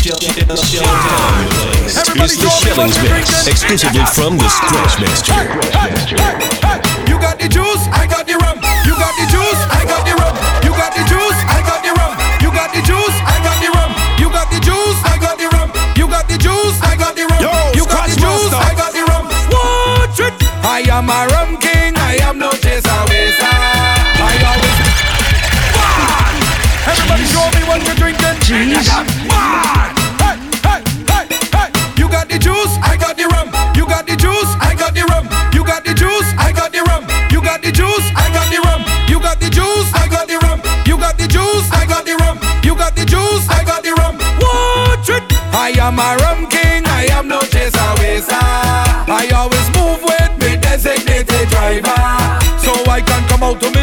Everybody the Shillings Mix, exclusively from the Scratch Master. You got the juice, I got the rum. You got the juice, I got the rum. You got the juice, I got the rum. You got the juice, I got the rum. You got the juice, I got the rum. You got the juice, I got the rum. You got the juice, I got the rum. Watch it. I am a rum king. I am no chaser waster. I always. Everybody show me what you're drinking. Jesus. My rum king, I am no chaser waster. I always move with me designated driver, so I can come out to me.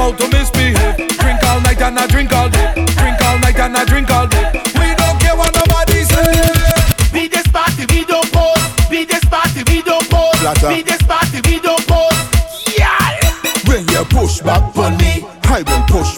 about to misbehave. Drink all night and I drink all day. Drink all night and I drink all day. We don't care what nobody says. We this party, we don't pause. We this party, we don't pause. We this party, we don't pause. Yeah. When you push back on me, I will push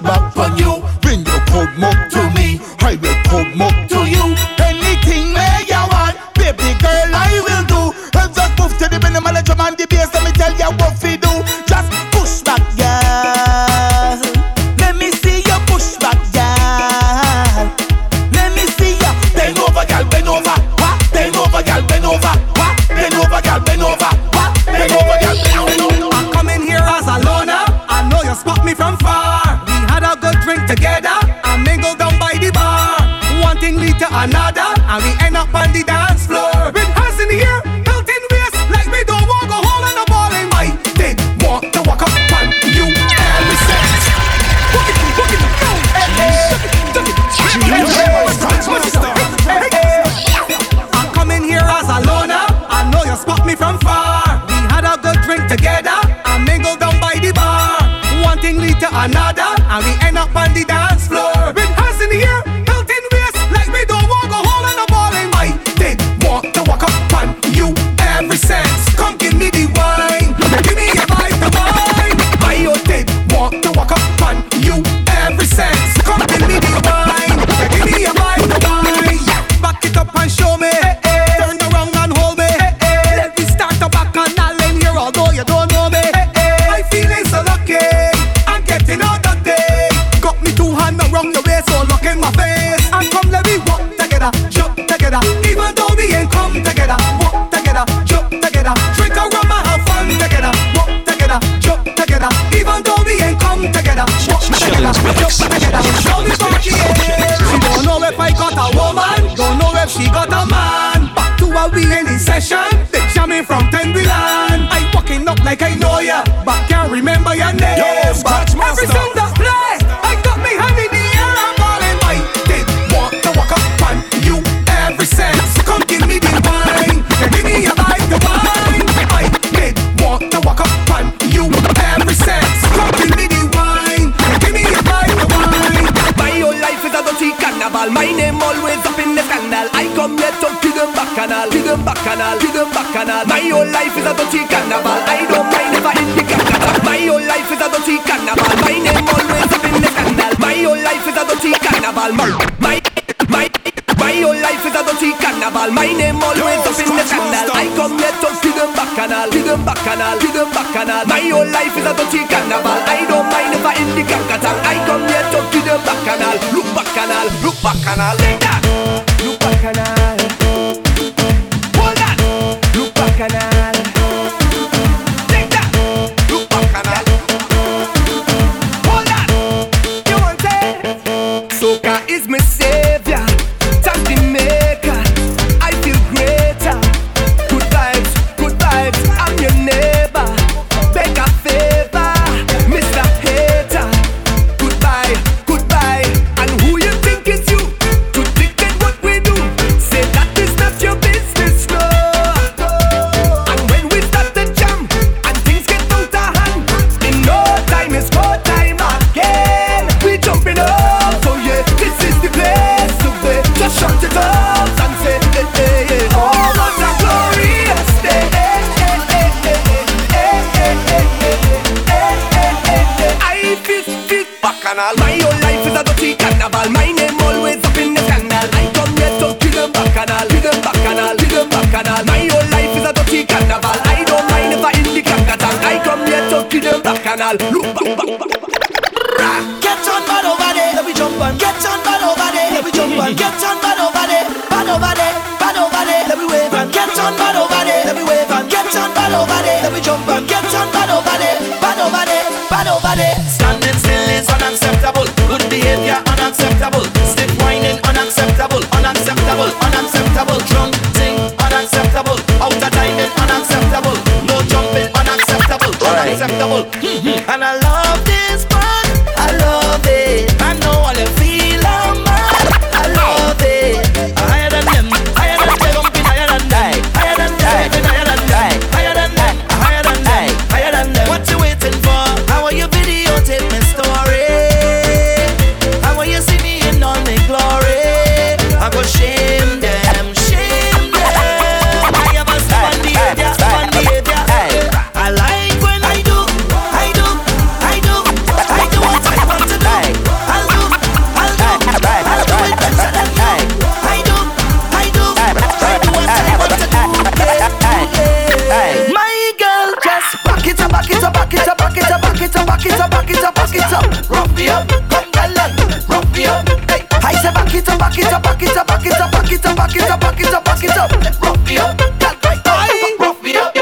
Show me She don't know if I got a woman. Don't know if she got a man. Back to a we session. They jamming from 10 I walking up like I know ya But can't remember your name. Yo, every bacchanal. Give them bacchanal. My whole life is a dirty carnival. I canal. My whole life is a dirty carnival. My name always up in the scandal. I come here to kill them bacchanal, kill them bacchanal, kill them bacchanal. My whole life is a dirty carnival. I don't mind if I in the cracker tank. I come here to kill them bacchanal. Look back, back, back. Get on bad over there, let me jump on. Get on bad over there, let me jump on. Get on bad over there, bad over there, bad over there, let me wave on. Get on bad over there, let me wave on. Get on bad over there, let me jump on. Get on bad over there, bad over there, bad over there. Stand unacceptable. Good behavior, unacceptable. Stiff whining, unacceptable. Unacceptable, unacceptable. Drunk thing, unacceptable. Out Outer dining, unacceptable. No jumping, unacceptable. Unacceptable. back it up, back it up, back it up. Let's rock it up. That's right. I rock me up.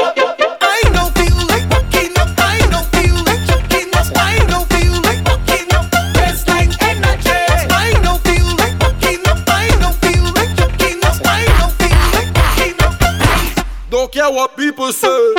Don't care what people say.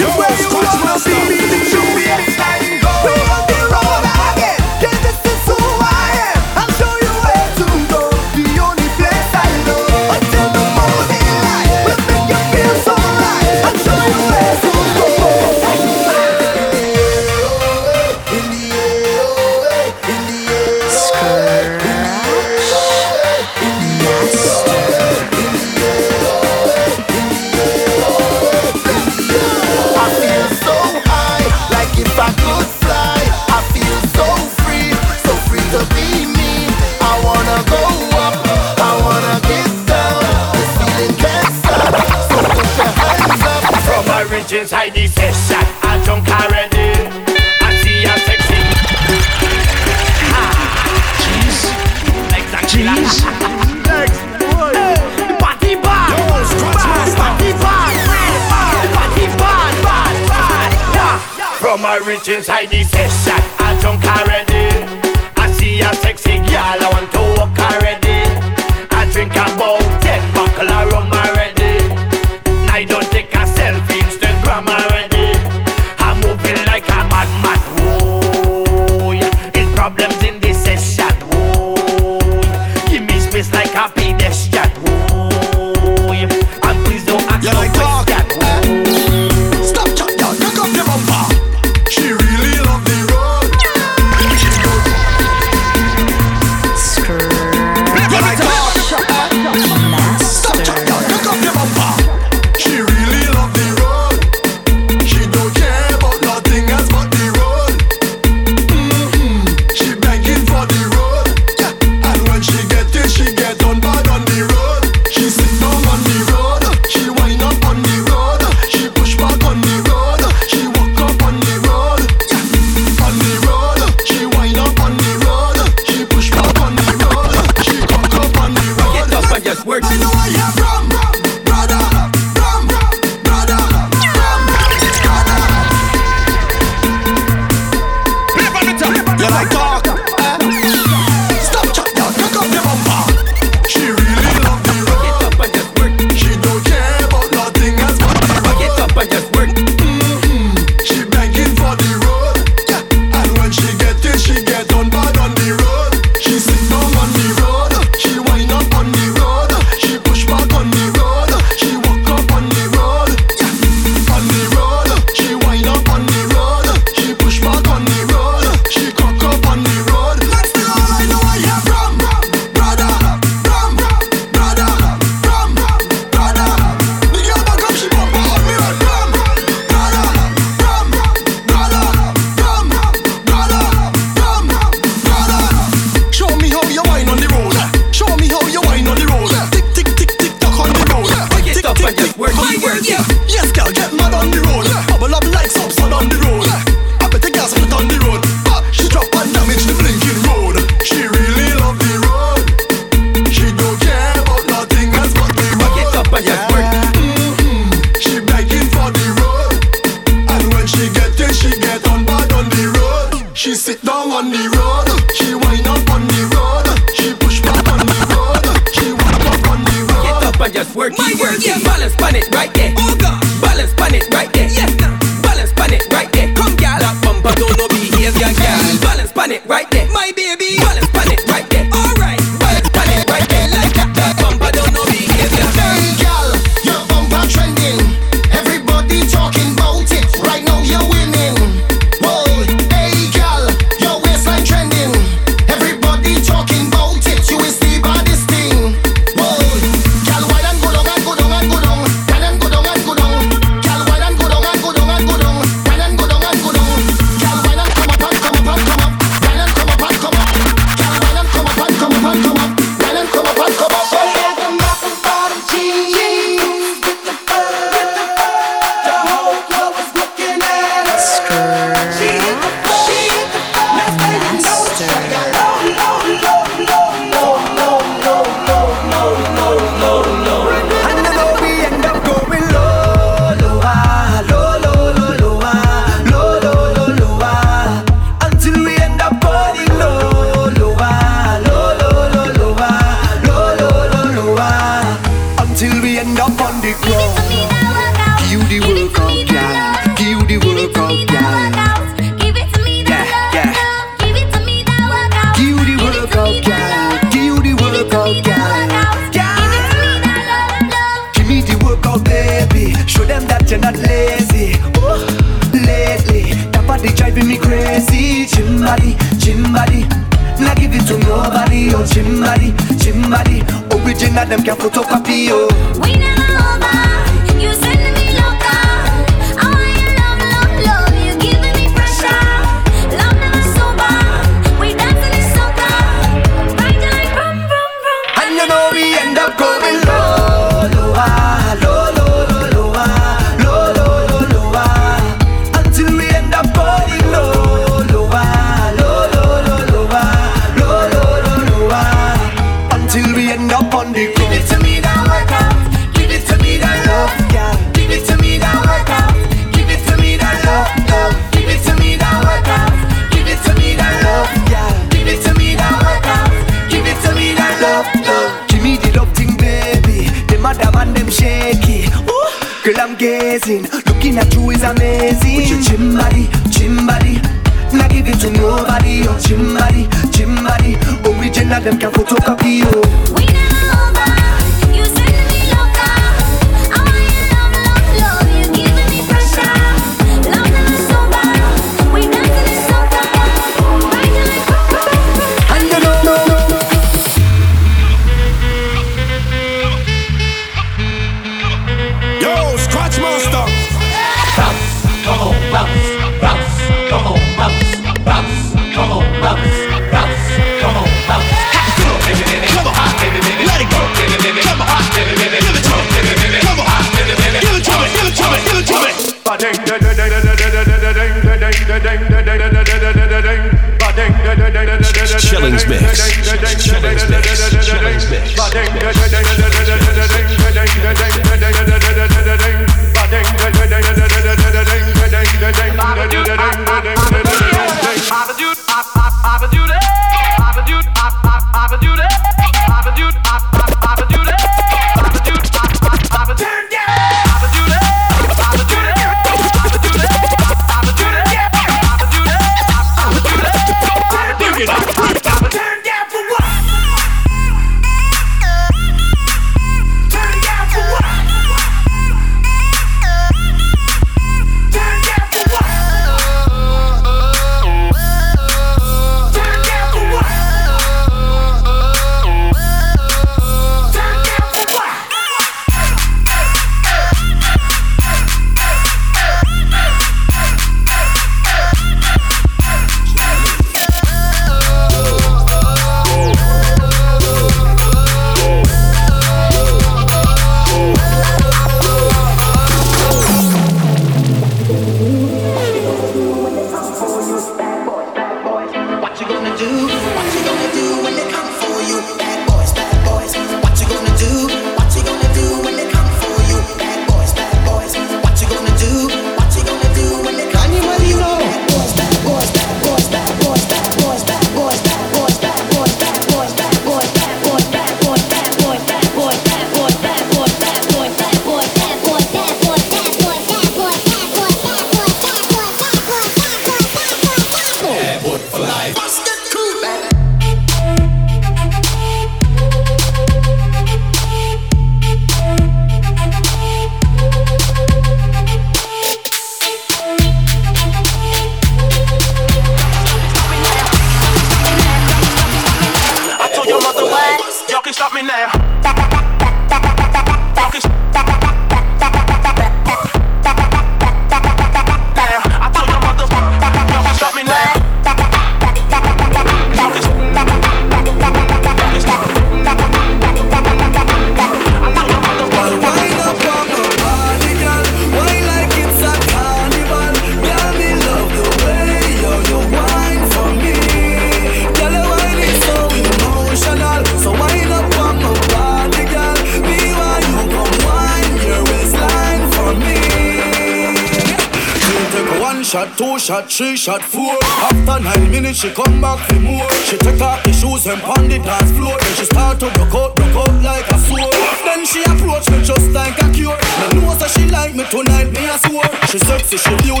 Three shot, four. After nine minutes, she come back for more. She take off the shoes and pound the dance floor. Then she start to broke out, broke out like a sword. Then she approach me just like a cure. Me know that she like me tonight, me a swore. She sexy, she beautiful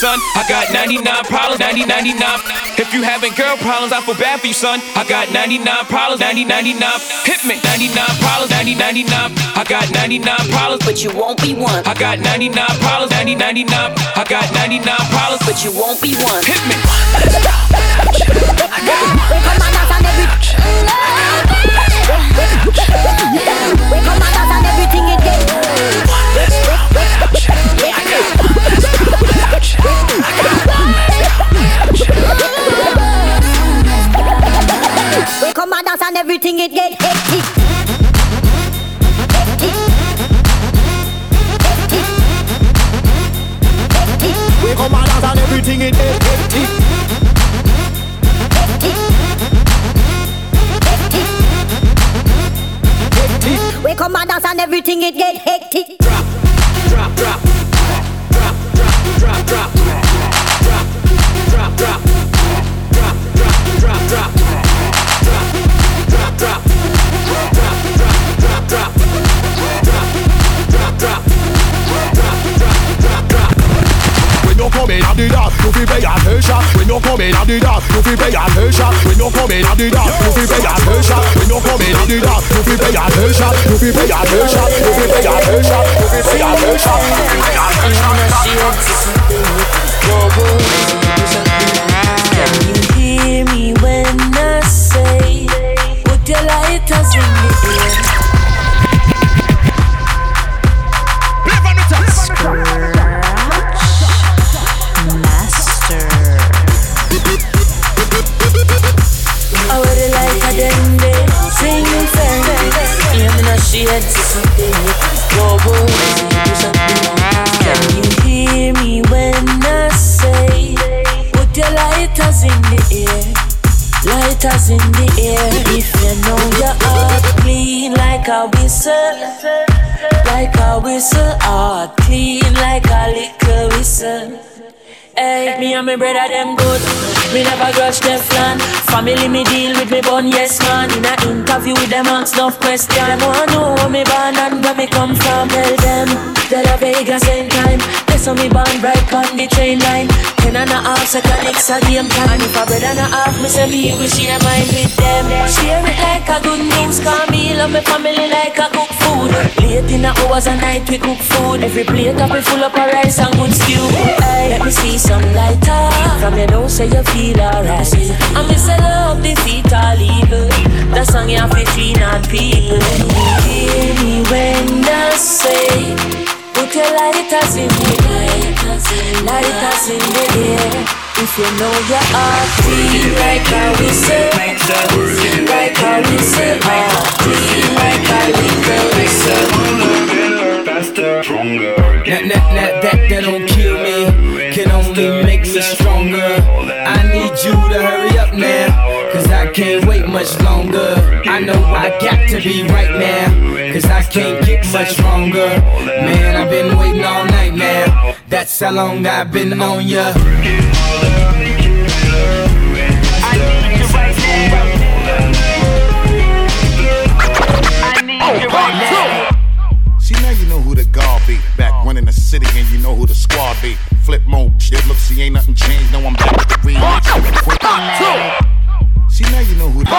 son. I got 99 problems, 90, 99. If you having girl problems, I feel bad for you, son. I got 99 problems, 90, 99. Hit me, 99 problems, 90, 99. I got 99 problems, but you won't be one. I got 99 problems, 90, 99. I got 99 problems, but you won't be one. Hit me. We We come and dance and everything it get hectic. We come and dance and everything it hectic. We come and dance and everything it get hectic. the dark, you fi pay attention. We no come in at the dark, you fi pay attention. When you come in at the dark, you fi pay attention. When you come in at the dark, you fi pay attention. You fi pay attention. You fi pay attention. You fi pay attention. You pay attention. Whistle, heart clean like a little whistle. Hey, me and my brother them good. Me never grudge them plan. Family me deal with me bun, yes man. In a interview with them ask no question. Wanna know where me born and where me come from? Tell them that a Vegas same time. So me born right on the train line. Ten and a half second, it's a game time. And if a bread and a half, me say me will share mine with them. Share it like a good news, call me love me family like a cook food. Late in the hours of night we cook food. Every plate up we full up of rice and good stew. Hey, let me see some lighter. From your nose say you feel alright. I miss a love defeat all evil. The song you have free not people. Hear me when I say. Put your lighters in the air, lighters in the air. If you know your heart beat like how we say, like how we say, beat like how we say. Faster, stronger. That, that, that, that, that don't kill me, can only make me stronger. I need you to hurry can't wait much longer. I know I got to be right now, cause I can't get much stronger. Man, I've been waiting all night now, that's how long I've been on ya. I need to fight. Oh, see now you know who the guard be. Back running the city and you know who the squad be. Flip mode, shit. Look, see ain't nothing changed. No, I'm back with the remix. See now you know who the.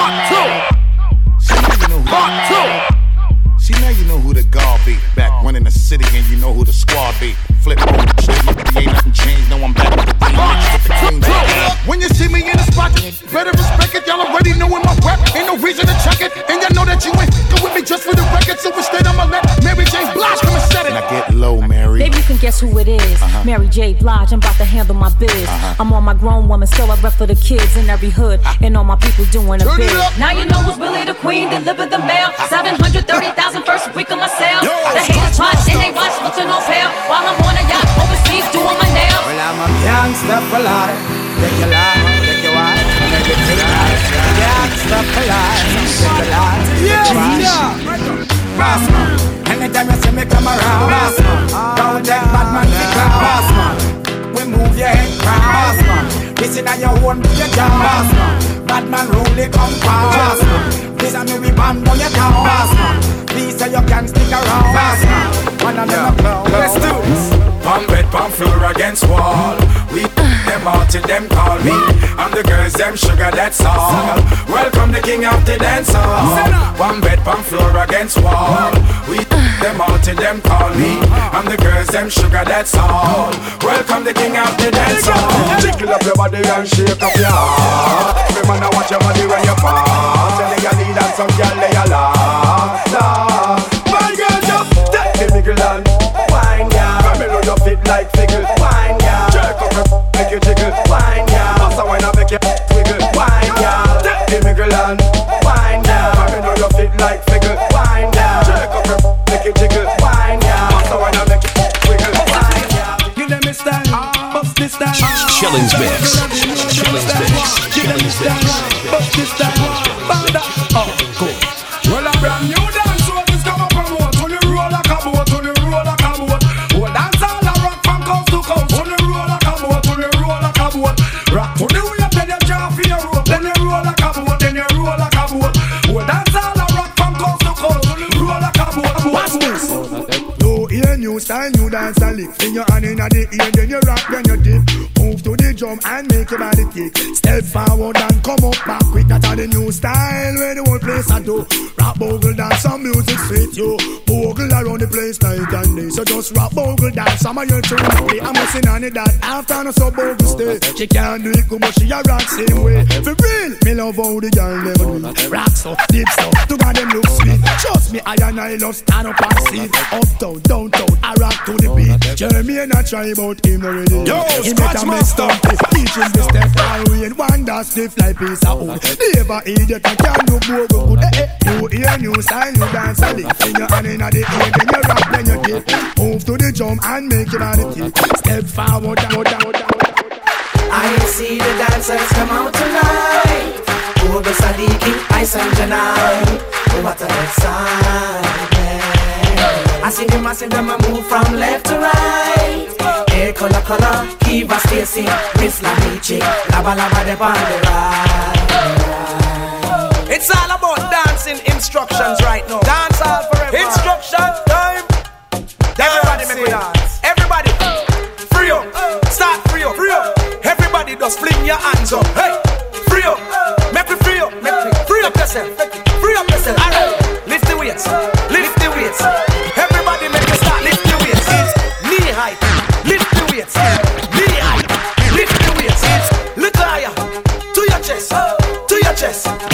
See now you know who the. See now you know who the guard be. Back running the city and you know who the squad be. Flip mode, shit. Look, see ain't nothing changed. No, I'm back with the remix. With the clean beat. When you see me in the spot, better respect it. Y'all already knowin' my rep. Ain't no reason to check it. And y'all know that you ain't go with me just for the record. So instead, I'ma let Mary J. Blige come and set it. Now get low, Mary. Baby, you can guess who it is. Uh-huh. Mary J. Blige, I'm about to handle my biz. Uh-huh. I'm on my grown woman, still I rep for the kids in every hood. And all my people doing a Turn it Now you know who's really the queen, deliver the mail. 730,000 first week of my sales. The haters watch and they watch, look to no fail. While I'm on a yacht overseas doing my nails. Well, I'm a gangster for life. Take your life, take your wife, take your take life. Gangster for life, take your life, take your wife. Boss man, anytime you see me come around, boss man, don't let bad man pick up, boss man. We move your head crown, boss man. This is your own your job, boss man. Bad man rule the compound, boss man. This is me we bomb down your town, boss man. Please say you can stick around, boss man. One of them a clown. Let's do this. Palm bed, palm floor against wall. We them out till them call me. And the girls them sugar, that's all. Welcome the king of the dance hall. Palm bed, palm floor against wall. We them out till them call me. And the girls them sugar, that's all. Welcome the king of the dance hall. Jiggle up your body and shake up your heart. Remember now watch your body when you pass. Tell your lead and some girl lay a la la. My girl just take the middle and ya. Camelo you fit like figgle. Wine ya. Jerk up your make you jiggle. Wine ya. Pass a wine and make you wiggle. Wine ya. Take the middle and wine ya. Camelo you fit like figgle. Wine ya. Jerk up your make you jiggle. Wine ya. Pass a wine and make you wiggle. Wine ya. Give them a style, bust this style. Shellings Mix. Shellings Mix. Give them a style, bust this style. Banda, oh, cool. Style, new dance and lick. Fling your hand in the ear, then you rock, then you dip. Move to the drum and make your body kick. Step forward and come up back quick. That's how the new style where the whole place I do. Rap bogle dance, some music sweet you. Bogle around the place night and day. So just rap bogle dance, some of your tune. I'm missing on it that after no so bogle stay. She can't do it, good, but she a rock same way. For real, me love how the girl never do it. Rock so, deep so, to God them look sweet. Trust me, I and I love stand up and see. Uptown, downtown, I rock to the beat. Jeremy and I try about him already. Yo, he Scratch make a mess Master. up. Teach the step and one that stiff like piece of wood. Never idiot and can do bogle good. Eh, eh. You hear new style, you dance a lick. In your hand in the ear, then you rock, then you dip. Move to the drum and make your body tick. Step forward, down, down, down. I see the dancers come out tonight. Ugo Sadiki, Ice and Janai. Oh, what a excitement. I see them, I see them, I move from left to right. Hair color, color, Kiva Stacy, Miss Lamichi, Lava Lava, de right. It's all about dancing instructions right now. Dance all forever. Instruction time. Everybody make me dance. Everybody. Free up. Start free up. Free up. Everybody. just fling your hands up. Hey, free up, make me free up, make me free up yourself, free up yourself. Alright, lift the weights, lift the weights. Chest,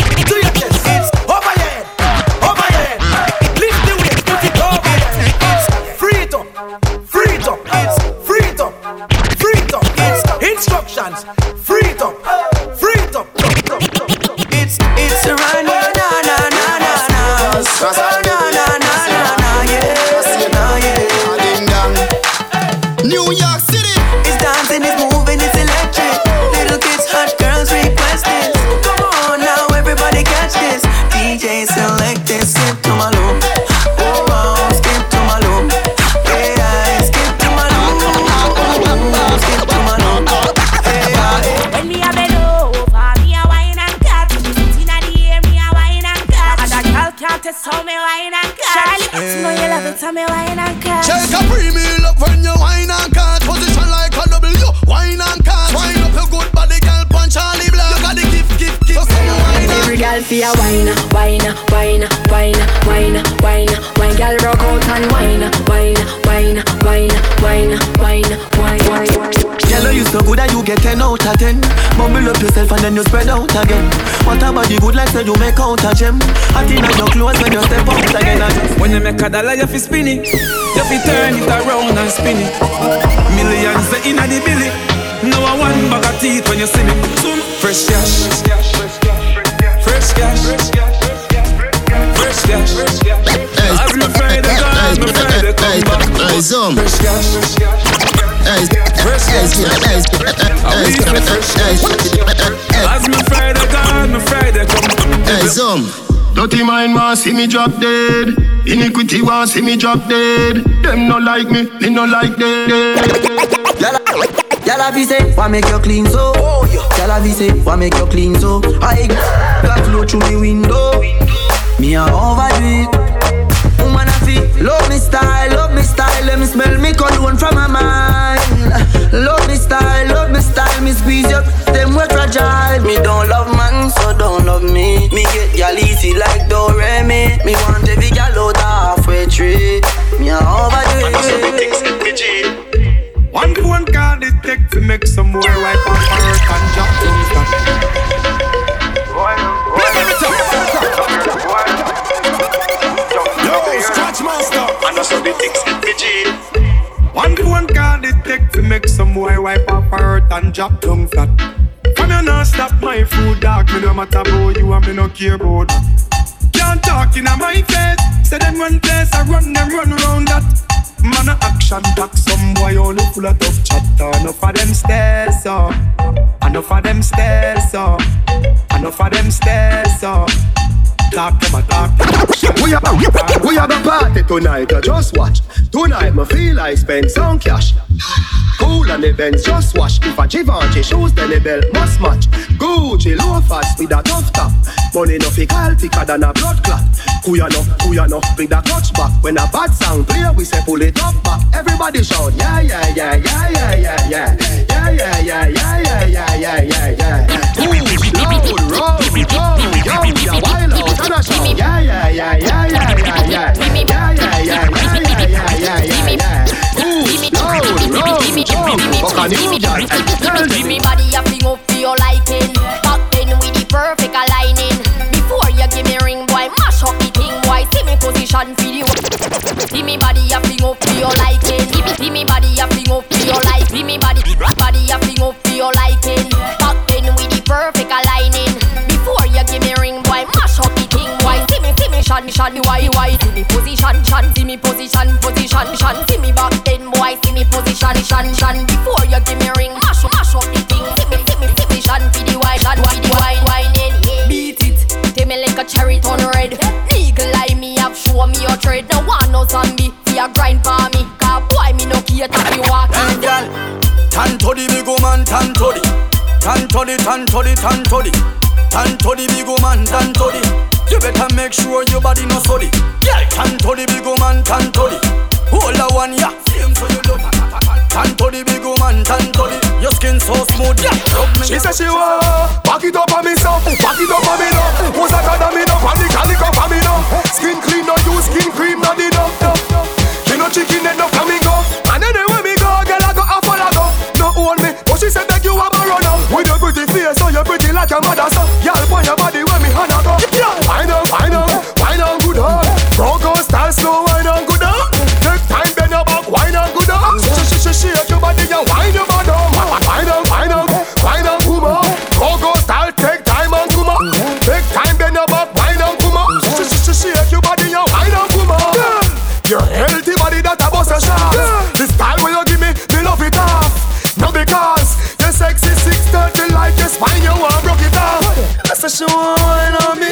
then you spread out again. What a body good like so you make out a gem. Hot in your clothes when you step out again. I When you make a dollar, you fi spin it. You fi turn it around and spin it. Millions the inna the billy. No a one bag of teeth when you see me. Zoom. Fresh cash. Fresh cash. Fresh cash. As me Friday gone, me Friday come back. Hey, zoom. Fresh cash. Hey, Fresh cash. I we say fresh cash. As me Friday gone, me Friday come. Hey, zoom. Dirty mind want see me drop dead. Iniquity want see me drop dead. Them no like me, me no like them. Y'all have say, why make you clean so? Y'all have say, why make you clean so? I got flow through me window. Me a overdo it. Woman I feel love me style, love me style. Let me smell me cologne from my mind. Love me style, love me style. Me squeeze up, them we fragile. Me don't love man, so don't love me. Me get y'all easy like Doremi. Me want every gal out halfway tree. Me a overdo it. One phone call it take to make some more right on earth and drop things and drop flat. From you stop my food, dog. Me no matter about you and me no care about. Can't talk in my face. Say them run place, I run them run round that. Man a action back, some boy only full of tough chatter. Enough of them stairs up, enough of them stairs up, enough of them stairs up. Talk to my talk. We we have a party tonight, uh, just watch. Tonight, me feel I spend some cash. Cool on the Benz, just watch. If a Givenchy shoes, then the belt must match. Gucci loafers with a tough top. Money no fi call thicker than a blood clot. Kuya no, kuya no, bring that clutch back. When a bad sound play, we say pull it up back. Everybody shout, yeah, yeah, yeah, yeah, yeah, yeah, yeah, yeah, yeah, yeah, yeah, yeah, yeah, yeah, yeah. Push, loud, roll, go, yo, yeah, wild out, and a shout, yeah, yeah, yeah, yeah, yeah, yeah, yeah, yeah, yeah, yeah, fuck a new guy, tell Give me. body a fling up for your liking. Back then with the perfect aligning. Before you give me ring, boy, mash up the thing, boy. See me position for the. Give me body a fling up for your liking. Give me, body a fling up for your like. Give me body, body a fling up for your liking. Back then with the perfect aligning. Before you give me ring, boy, mash up the thing, boy. See me, see me, shan, shan, why, why? See me position, shan, see me position, position, shan. See me back then, see me position, shan, shan. Before you give me ring, mash mash up the thing. See me, see me, see me, shan, for the wine, shan, for the wine, then beat it. Take me like a cherry turn red. Eagle eye me have show me your trade. No one no zombie, fi a grind for me. Cause boy me no care if you walk in girl. Tan to the big woman, tan to the. Tan to the, tan to the, tan to the. Tan to the big woman, tan to the. You better make sure your body no sorry. Girl, tan to the big woman, tan to the. Hold the one, yeah. Same so you love. Tan to the big woman, tan to the. Your skin so smooth, yeah. She said she want back it up on me so, back it up on me now. Who's a god me now? On the calico for me now. Skin clean, no use skin cream, not the no. She no chicken, then no flamingo. And anywhere me go, girl I go a follow go. No own me, but she said beg you a borrow now. With your pretty face, so you're pretty like your mother so. Y'all point your body when me hand a go. Wine on, wine on, wine on good on. Bronco style slow, She want wine on me.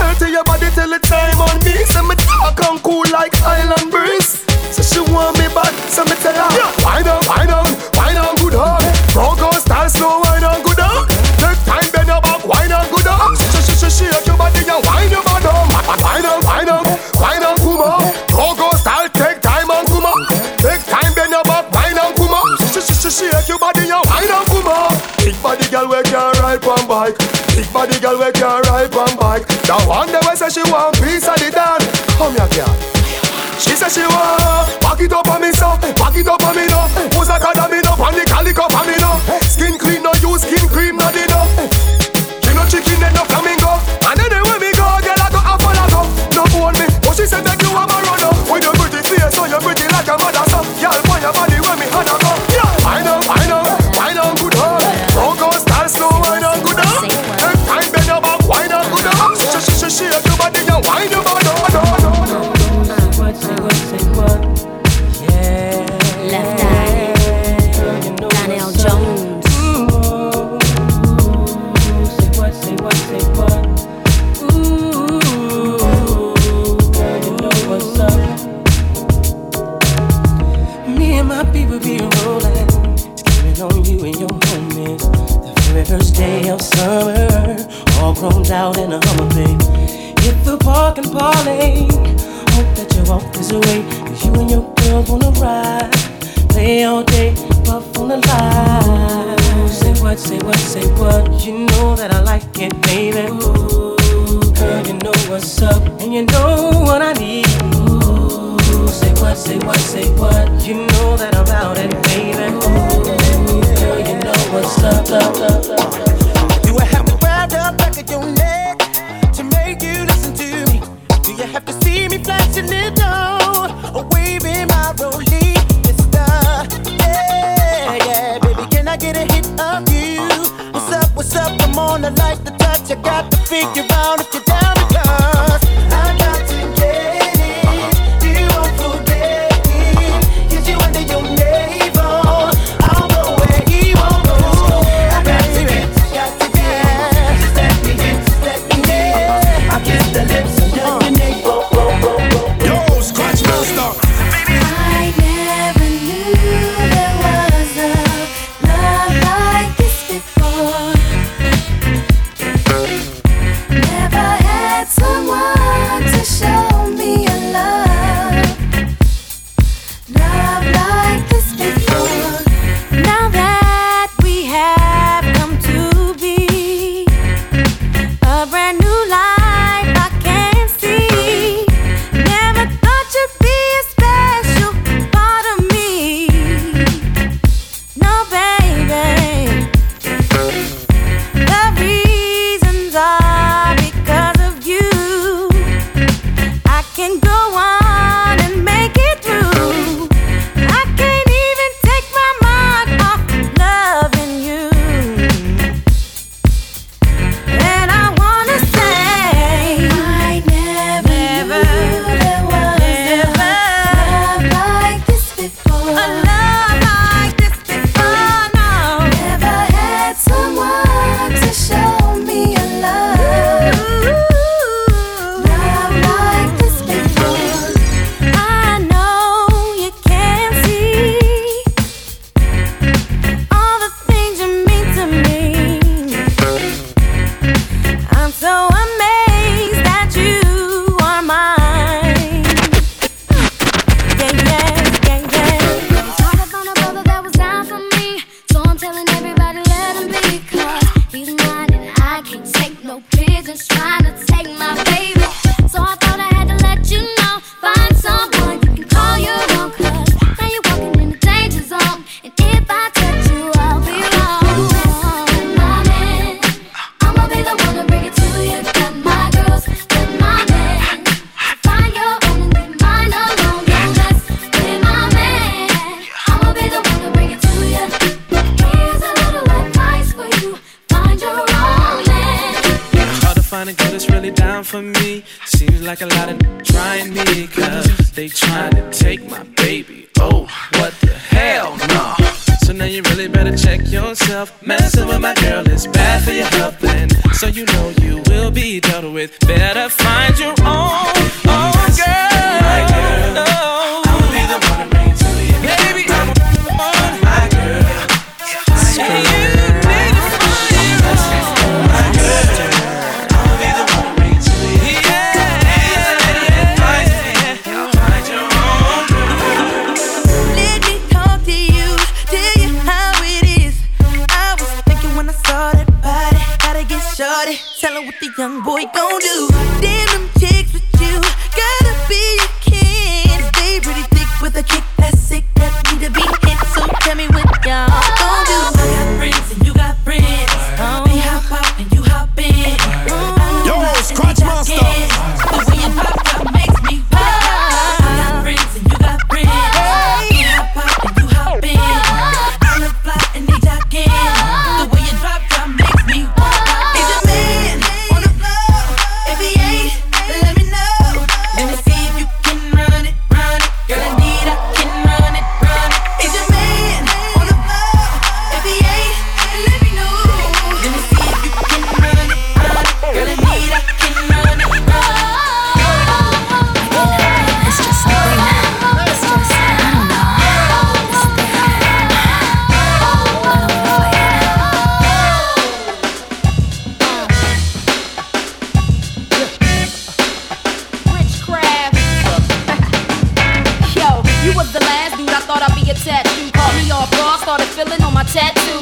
Dirty your body till the time on me. Say me talk and cool like island breeze. So she want me back, so me tell her Wine on, wine on, wine on good on Bronco style slow, wine on good on Take time, bend your back, wine on good on Sh sh sh shake your body and wine your body on Wine on, wine on, wine on kuma Bronco style, take time and kuma Take time, bend your back, wine on kuma Sh sh sh shake your body and wine on kuma Big body girl we can ride on bike Body girl we can ride on bike. The one that we say she want piece of the dance. Come here girl. She said she want. Back it up on me so Back it up on me no like a lot of trying me, cause they trying to take my baby. Oh, what the hell, no. So now you really better check yourself. Messing with my girl is bad for your health, and so you know you will be dealt with. Better find your tattoo.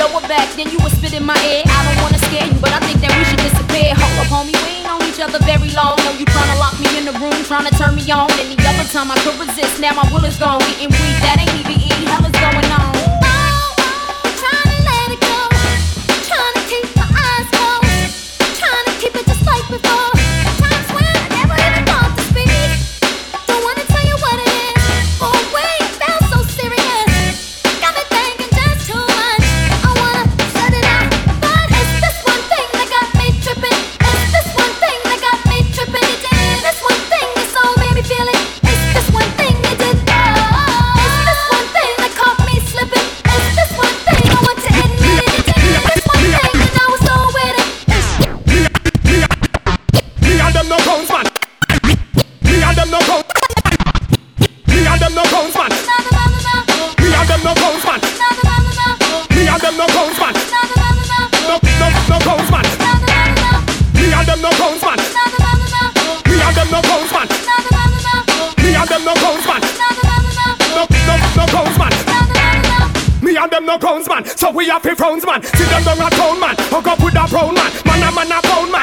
Lower back, then you was spit in my ear. I don't wanna scare you, but I think that we should disappear. Hold up, homie, we ain't known each other very long. Know you tryna lock me in the room, tryna turn me on. Any other time I could resist, now my will is gone. Getting weak, that ain't even E. Hell is going on. Oh, oh, go. Tryna keep my eyes closed. Tryna keep it just like before. Have to frowns, man. See them down a town, man. Hook up with a brown man. Man a man a pound, man.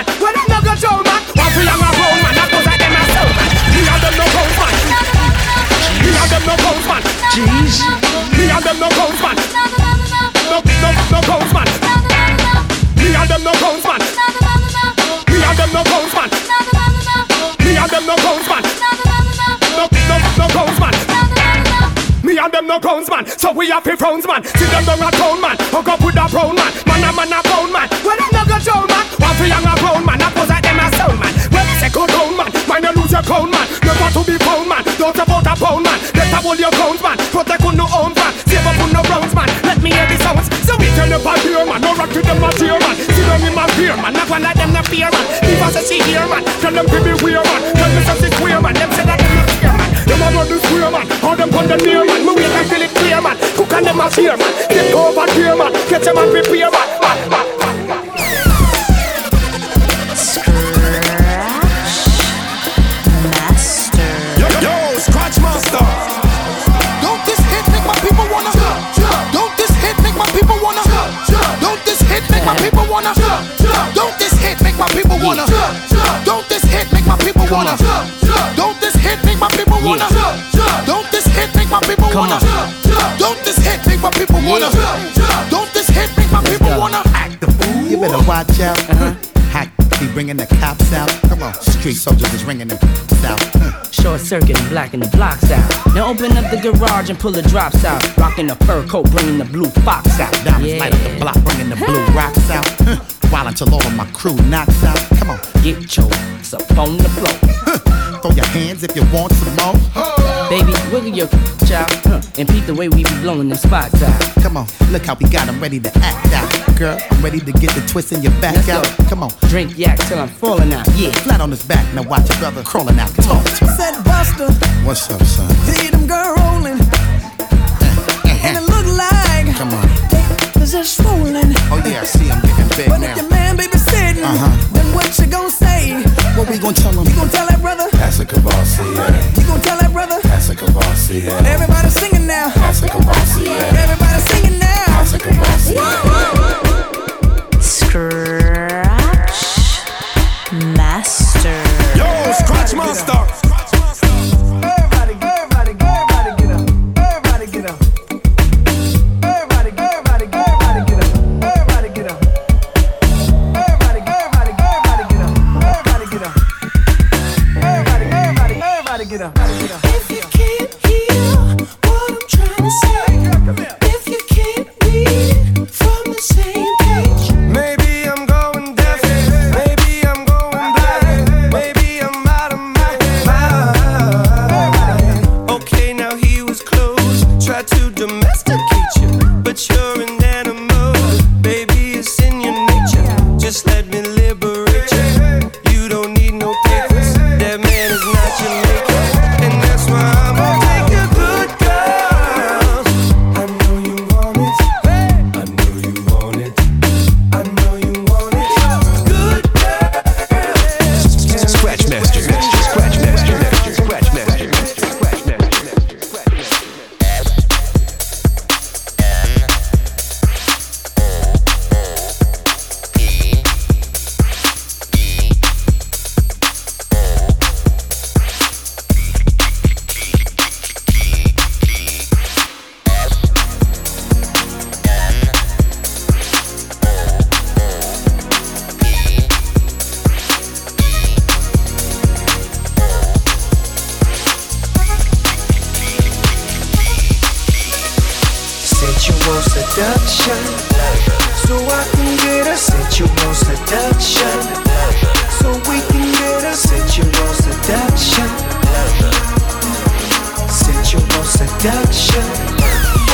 And them no counts, man. So we have frowns, man. See them down a town, man. Hook up with a brown man. Man a man a pound, man. Well, them no go show, man. What we young a brown man. That goes like them a sound, man. Well, say go down, man. Mind you lose your crown, man. Never to be found, man. Don't about a pound, man. Better hold your grounds, man. Protect on no own, man. Save up on no rounds, man. Let me hear the sounds. So we turn up a beer, man. No rock to them a cheer, man. See them in my beer, man. Not one like them no fear, man. Leave us a see here, man. Tell them to be weird, man. Tell me something queer, man. Them say that them not fear, man. Them a run the square, man. All them on the near, man. Me wait until it clear, man. Cook and them a fear, man. Get over here, man. Get them and prepare, man. Man, man, man. Yo, yo, Scratch Master. Don't this hit make my people wanna? Don't this hit make my people wanna? Don't hit make my people wanna? Don't this hit make my people wanna? Don't this hit make my people wanna? Don't this hit make my people wanna? Don't this hit make my people wanna? Don't this hit make my people wanna? Don't this hit make my people wanna? Act the fool. You better watch out. huh Hack be bringing the cops out. Come on, street soldiers is ringing them out. Uh. Short circuit and blacking the blocks out. Now open up the garage and pull the drops out. Rocking the fur coat, bringing the blue fox out. Diamonds light up the block, bringing the blue rocks out. Uh. While until all of my crew knocks out. Come on, get your hips up on the floor. Throw your hands if you want some more. Baby, wiggle your child huh, and peep the way we be blowing them spots out. Come on, look how we got 'em ready to act out. Girl, I'm ready to get the twist in your back Let's out. go. Come on, Drink yak till I'm falling out. Yeah. flat on his back. Now watch your brother crawling out. Talk to him. Said Buster, What's up, son? see them girl rolling. And it look like Come on. they was just swollen. Oh yeah, I see him getting big But now. if your man baby sitting, Uh-huh. then what you gonna say? What we gonna tell him? You gonna tell that brother? That's a Courvoisier. You gonna tell that brother? That's a Courvoisier. Everybody singing now. That's a Courvoisier. Everybody singing now. That's a Courvoisier. Scratch seduction. So I can get a sensual seduction. So we can get a sensual seduction. Sensual seduction.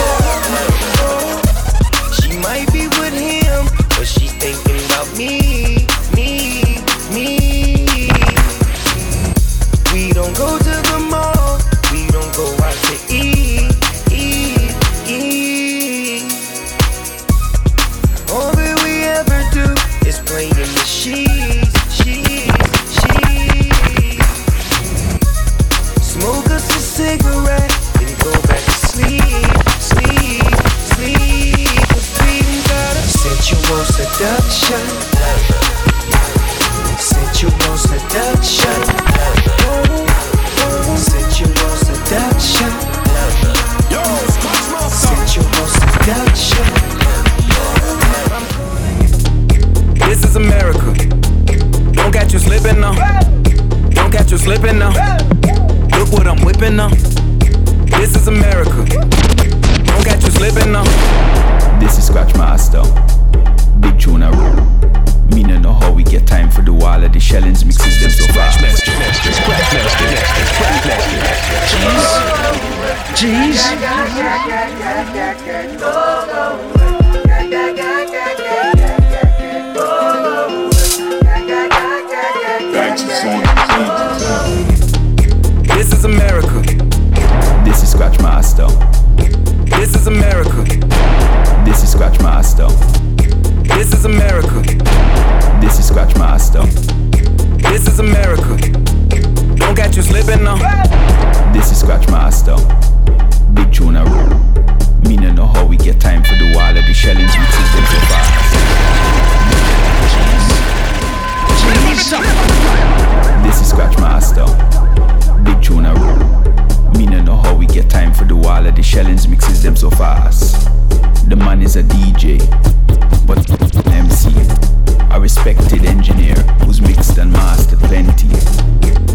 Now. This is Scratch Master. Big tune a. Me no know how we get time for the wall of the shellings mixes them so fast. This is Scratch Master. Big tune a. Me no know how we get time for the wall of the shellings mixes them so fast. The man is a DJ, but MC, a respected engineer who's mixed and mastered plenty.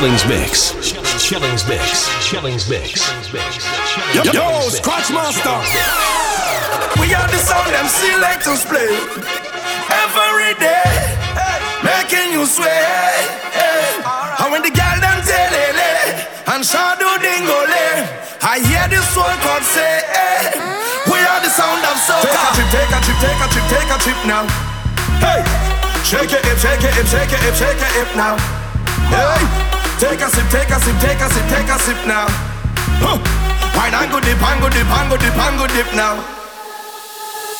Chillings mix. Chillings mix. Chillings mix. Yo, yo, Scratch Master. We are the sound them selectors play every day, making you sway. And when the girl them tell it, eh, and shadow dingole, I hear the soul chord say, we are the sound of soca. Take a trip, take a trip, take a trip, take a trip now. Hey, shake it, hip, shake it, hip, shake it, hip, shake it, hip now. Hey, take a sip, take a sip, take a sip, take a sip now. Huh. Wine and go dip, and go dip, and go dip, and go dip now.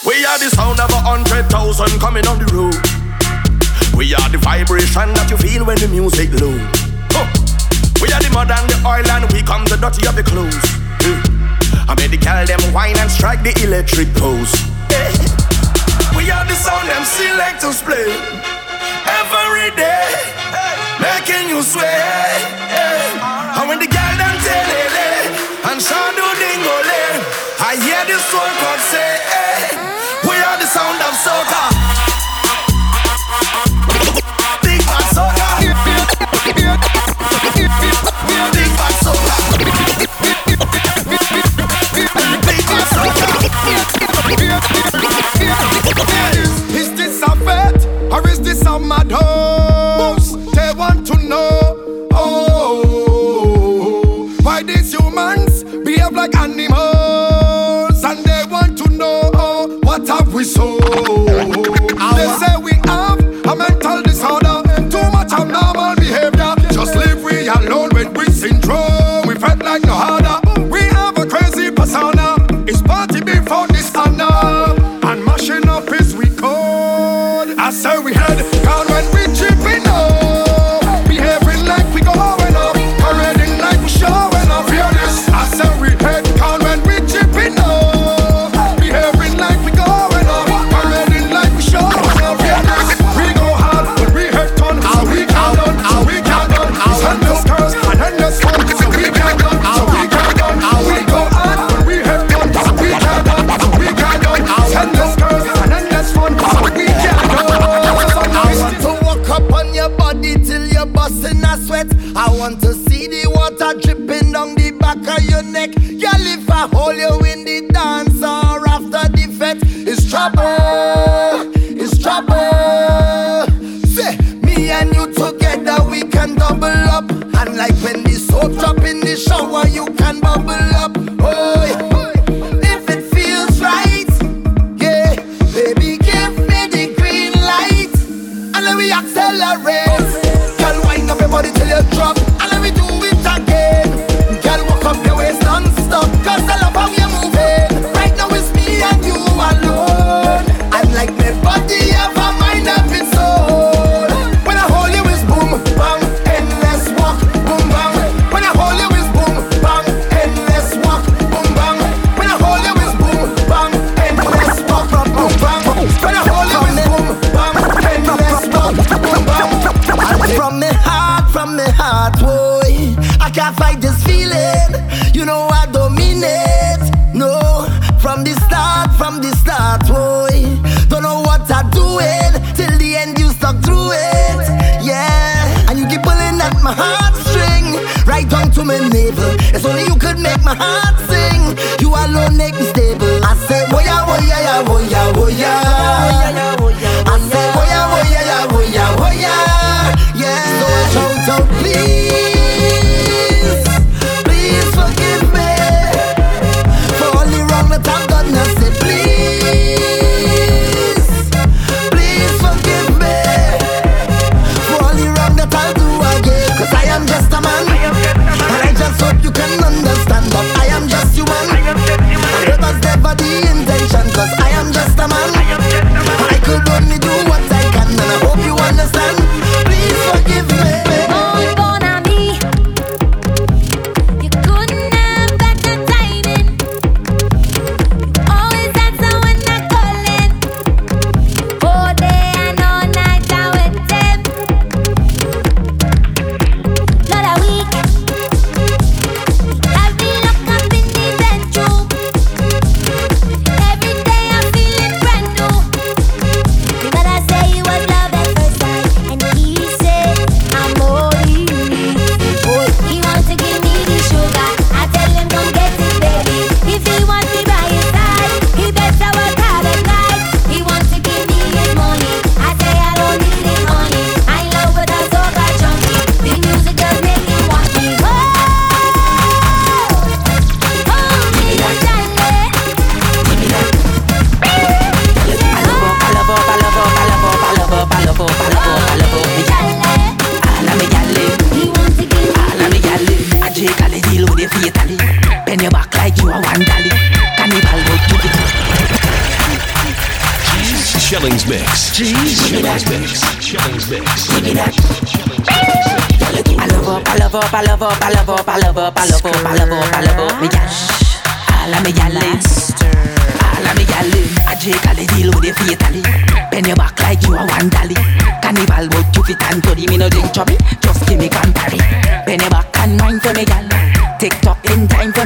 We are the sound of a hundred thousand coming on the road. We are the vibration that you feel when the music low. Huh. We are the mud and the oil and we come the dirty of the clothes. Yeah. I made the girl them wine and strike the electric pose. Yeah. We are the sound them selectors play every day, making you sway. Yeah. And when the girl them tell it, and shadow dingole, I hear the soul God say, eh. we are the sound of soca. Big bad soca. Is this a vet or is this a mad house? What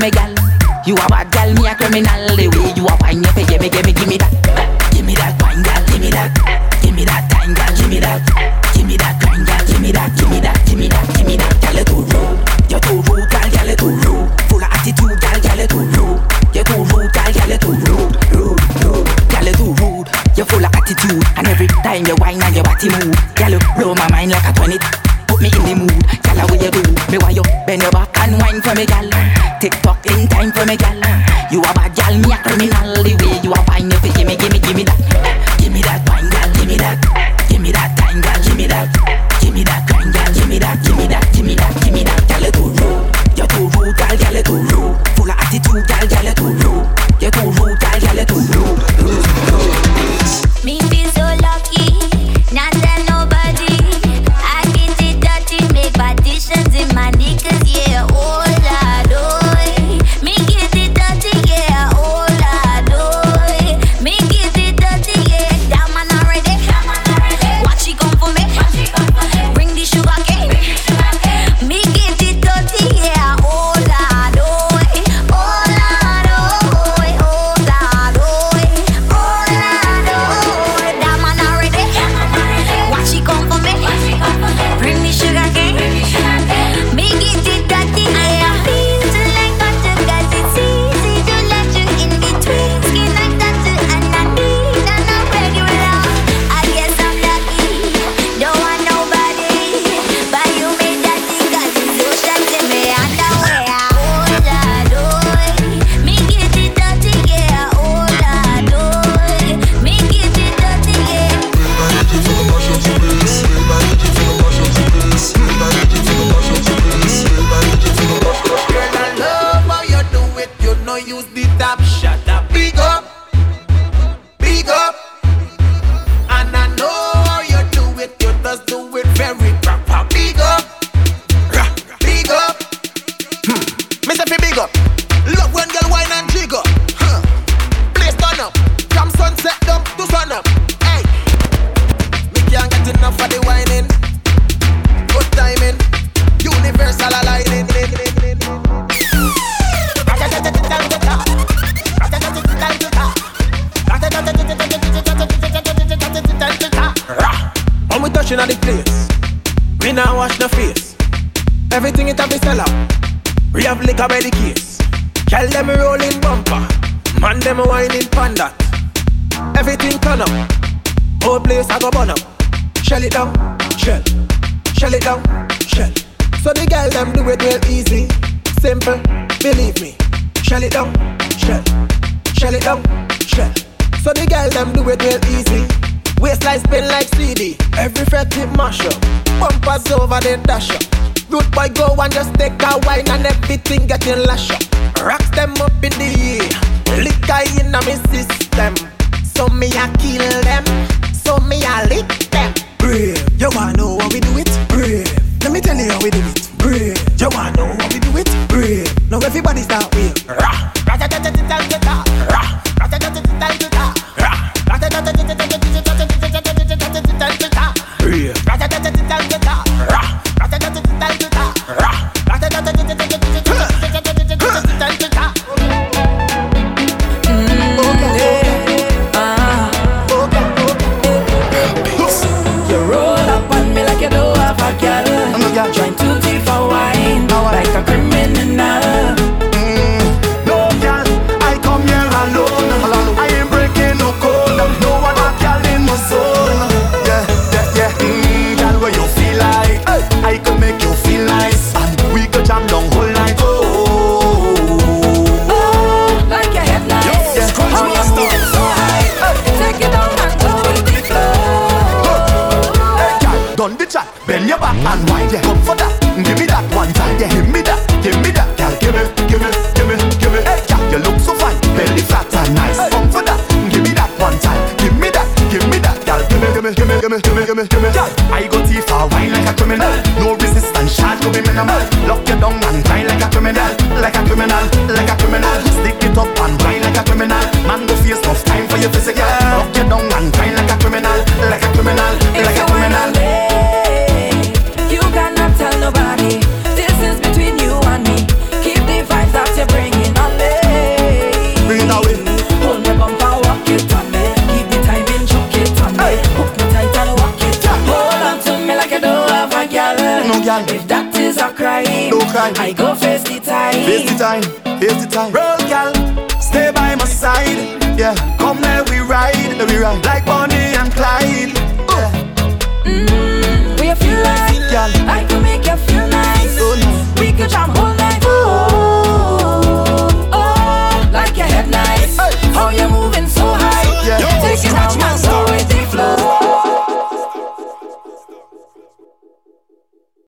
me gal. You a bad gal, me a criminal. The way you a